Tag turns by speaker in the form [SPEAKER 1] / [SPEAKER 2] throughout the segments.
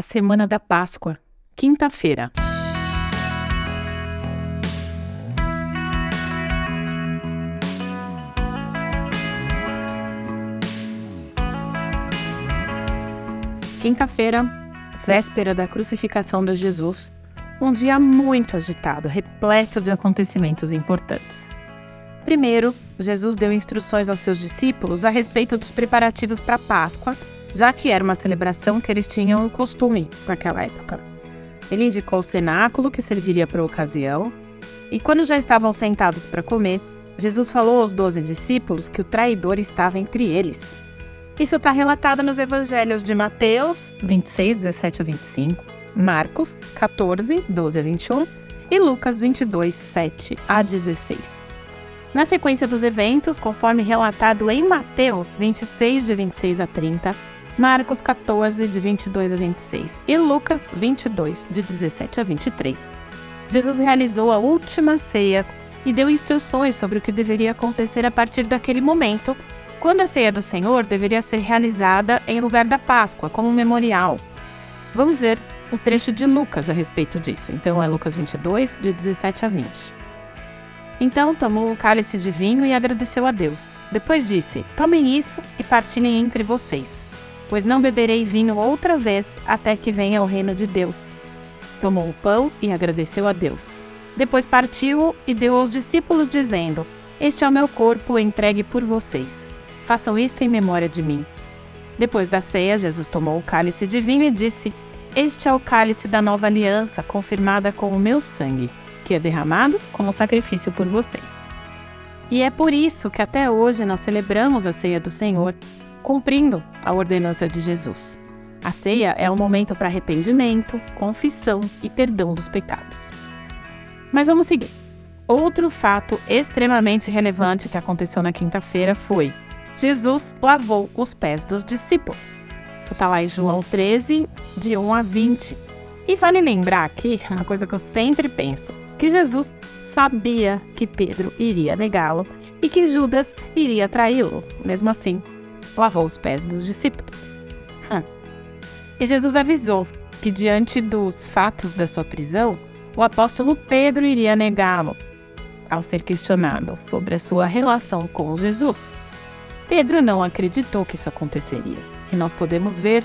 [SPEAKER 1] a semana da Páscoa, quinta-feira. Quinta-feira, véspera da crucificação de Jesus, um dia muito agitado, repleto de acontecimentos importantes. Primeiro, Jesus deu instruções aos seus discípulos a respeito dos preparativos para a Páscoa já que era uma celebração que eles tinham costume naquela época. Ele indicou o cenáculo que serviria para a ocasião, e quando já estavam sentados para comer, Jesus falou aos doze discípulos que o traidor estava entre eles. Isso está relatado nos evangelhos de Mateus 26, 17 a 25, Marcos 14, 12 a 21 e Lucas 22, 7 a 16. Na sequência dos eventos, conforme relatado em Mateus 26, de 26 a 30, Marcos 14, de 22 a 26 e Lucas 22, de 17 a 23. Jesus realizou a última ceia e deu instruções sobre o que deveria acontecer a partir daquele momento, quando a ceia do Senhor deveria ser realizada em lugar da Páscoa, como um memorial. Vamos ver o trecho de Lucas a respeito disso. Então é Lucas 22, de 17 a 20. Então tomou um cálice de vinho e agradeceu a Deus. Depois disse: Tomem isso e partilhem entre vocês pois não beberei vinho outra vez até que venha o reino de Deus. Tomou o pão e agradeceu a Deus. Depois partiu e deu aos discípulos, dizendo: Este é o meu corpo entregue por vocês. Façam isto em memória de mim. Depois da ceia, Jesus tomou o cálice de vinho e disse: Este é o cálice da nova aliança, confirmada com o meu sangue, que é derramado como sacrifício por vocês. E é por isso que até hoje nós celebramos a ceia do Senhor cumprindo a ordenança de Jesus. A ceia é um momento para arrependimento, confissão e perdão dos pecados. Mas vamos seguir. Outro fato extremamente relevante que aconteceu na quinta-feira foi: Jesus lavou os pés dos discípulos. Isso está lá em João 13, de 1 a 20. E vale lembrar aqui uma coisa que eu sempre penso: que Jesus sabia que Pedro iria negá-lo e que Judas iria traí-lo. Mesmo assim, lavou os pés dos discípulos. Hum. E Jesus avisou que, diante dos fatos da sua prisão, o apóstolo Pedro iria negá-lo ao ser questionado sobre a sua relação com Jesus. Pedro não acreditou que isso aconteceria. E nós podemos ver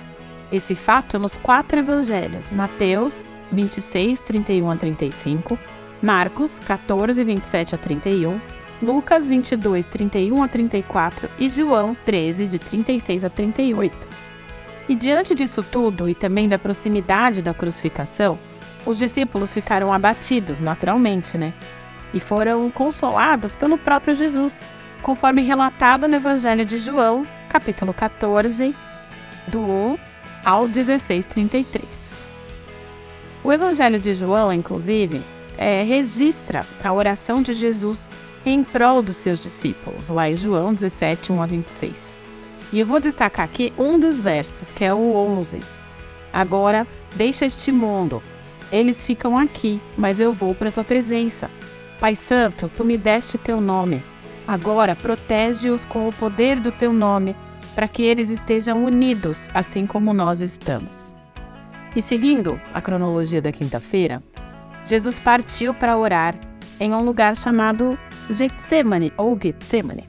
[SPEAKER 1] esse fato nos quatro evangelhos: Mateus 26, 31 a 35, Marcos 14, 27 a 31, Lucas 22, 31 a 34 e João 13, de 36 a 38. E diante disso tudo, e também da proximidade da crucificação, os discípulos ficaram abatidos, naturalmente, né? E foram consolados pelo próprio Jesus, conforme relatado no Evangelho de João, capítulo 14, do 1 ao 16, 33. O Evangelho de João, inclusive, é, registra a oração de Jesus em prol dos seus discípulos, lá em João 17, 1 a 26. E eu vou destacar aqui um dos versos, que é o 11. Agora, deixa este mundo. Eles ficam aqui, mas eu vou para a tua presença. Pai Santo, tu me deste teu nome. Agora, protege-os com o poder do teu nome, para que eles estejam unidos, assim como nós estamos. E seguindo a cronologia da quinta-feira, Jesus partiu para orar em um lugar chamado Getsemane ou Getsemane,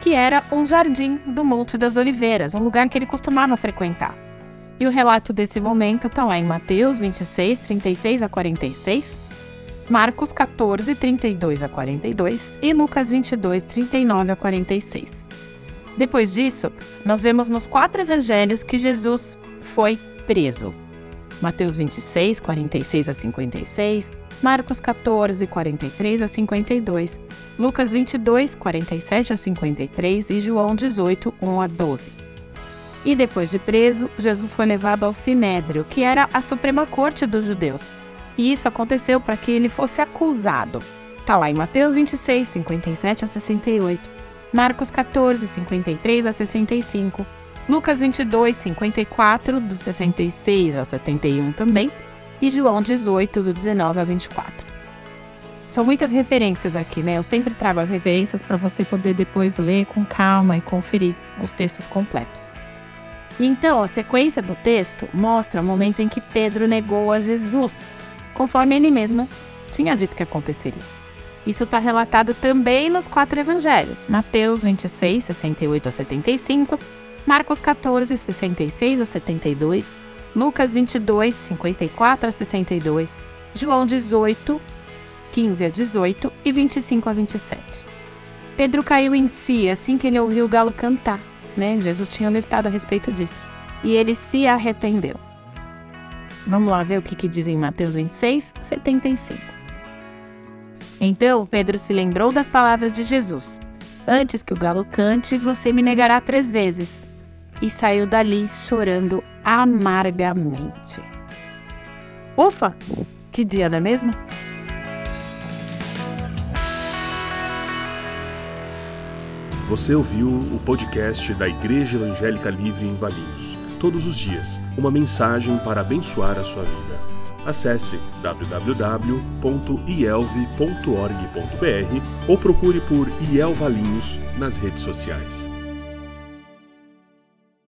[SPEAKER 1] que era um jardim do Monte das Oliveiras, um lugar que ele costumava frequentar. E o relato desse momento está lá em Mateus 26, 36 a 46, Marcos 14, 32 a 42 e Lucas 22, 39 a 46. Depois disso, nós vemos nos quatro evangelhos que Jesus foi preso. Mateus 26, 46 a 56, Marcos 14, 43 a 52, Lucas 22, 47 a 53 e João 18, 1 a 12. E depois de preso, Jesus foi levado ao Sinédrio, que era a Suprema Corte dos judeus. E isso aconteceu para que ele fosse acusado. Está lá em Mateus 26, 57 a 68, Marcos 14, 53 a 65, Lucas 22, 54, do 66 ao 71 também, e João 18, do 19 ao 24. São muitas referências aqui, né? Eu sempre trago as referências para você poder depois ler com calma e conferir os textos completos. Então, a sequência do texto mostra o momento em que Pedro negou a Jesus, conforme ele mesmo tinha dito que aconteceria. Isso está relatado também nos quatro evangelhos: Mateus 26, 68 a 75, Marcos 14, 66 a 72, Lucas 22, 54 a 62, João 18, 15 a 18 e 25 a 27. Pedro caiu em si assim que ele ouviu o galo cantar, né? Jesus tinha alertado a respeito disso. E ele se arrependeu. Vamos lá ver o que, que diz em Mateus 26, 75. Então Pedro se lembrou das palavras de Jesus: Antes que o galo cante, você me negará três vezes. E saiu dali chorando amargamente. Ufa! Que dia, não é mesmo?
[SPEAKER 2] Você ouviu o podcast da Igreja Evangélica Livre em Valinhos. Todos os dias, uma mensagem para abençoar a sua vida. Acesse www.ielve.org.br ou procure por IEL Valinhos nas redes sociais.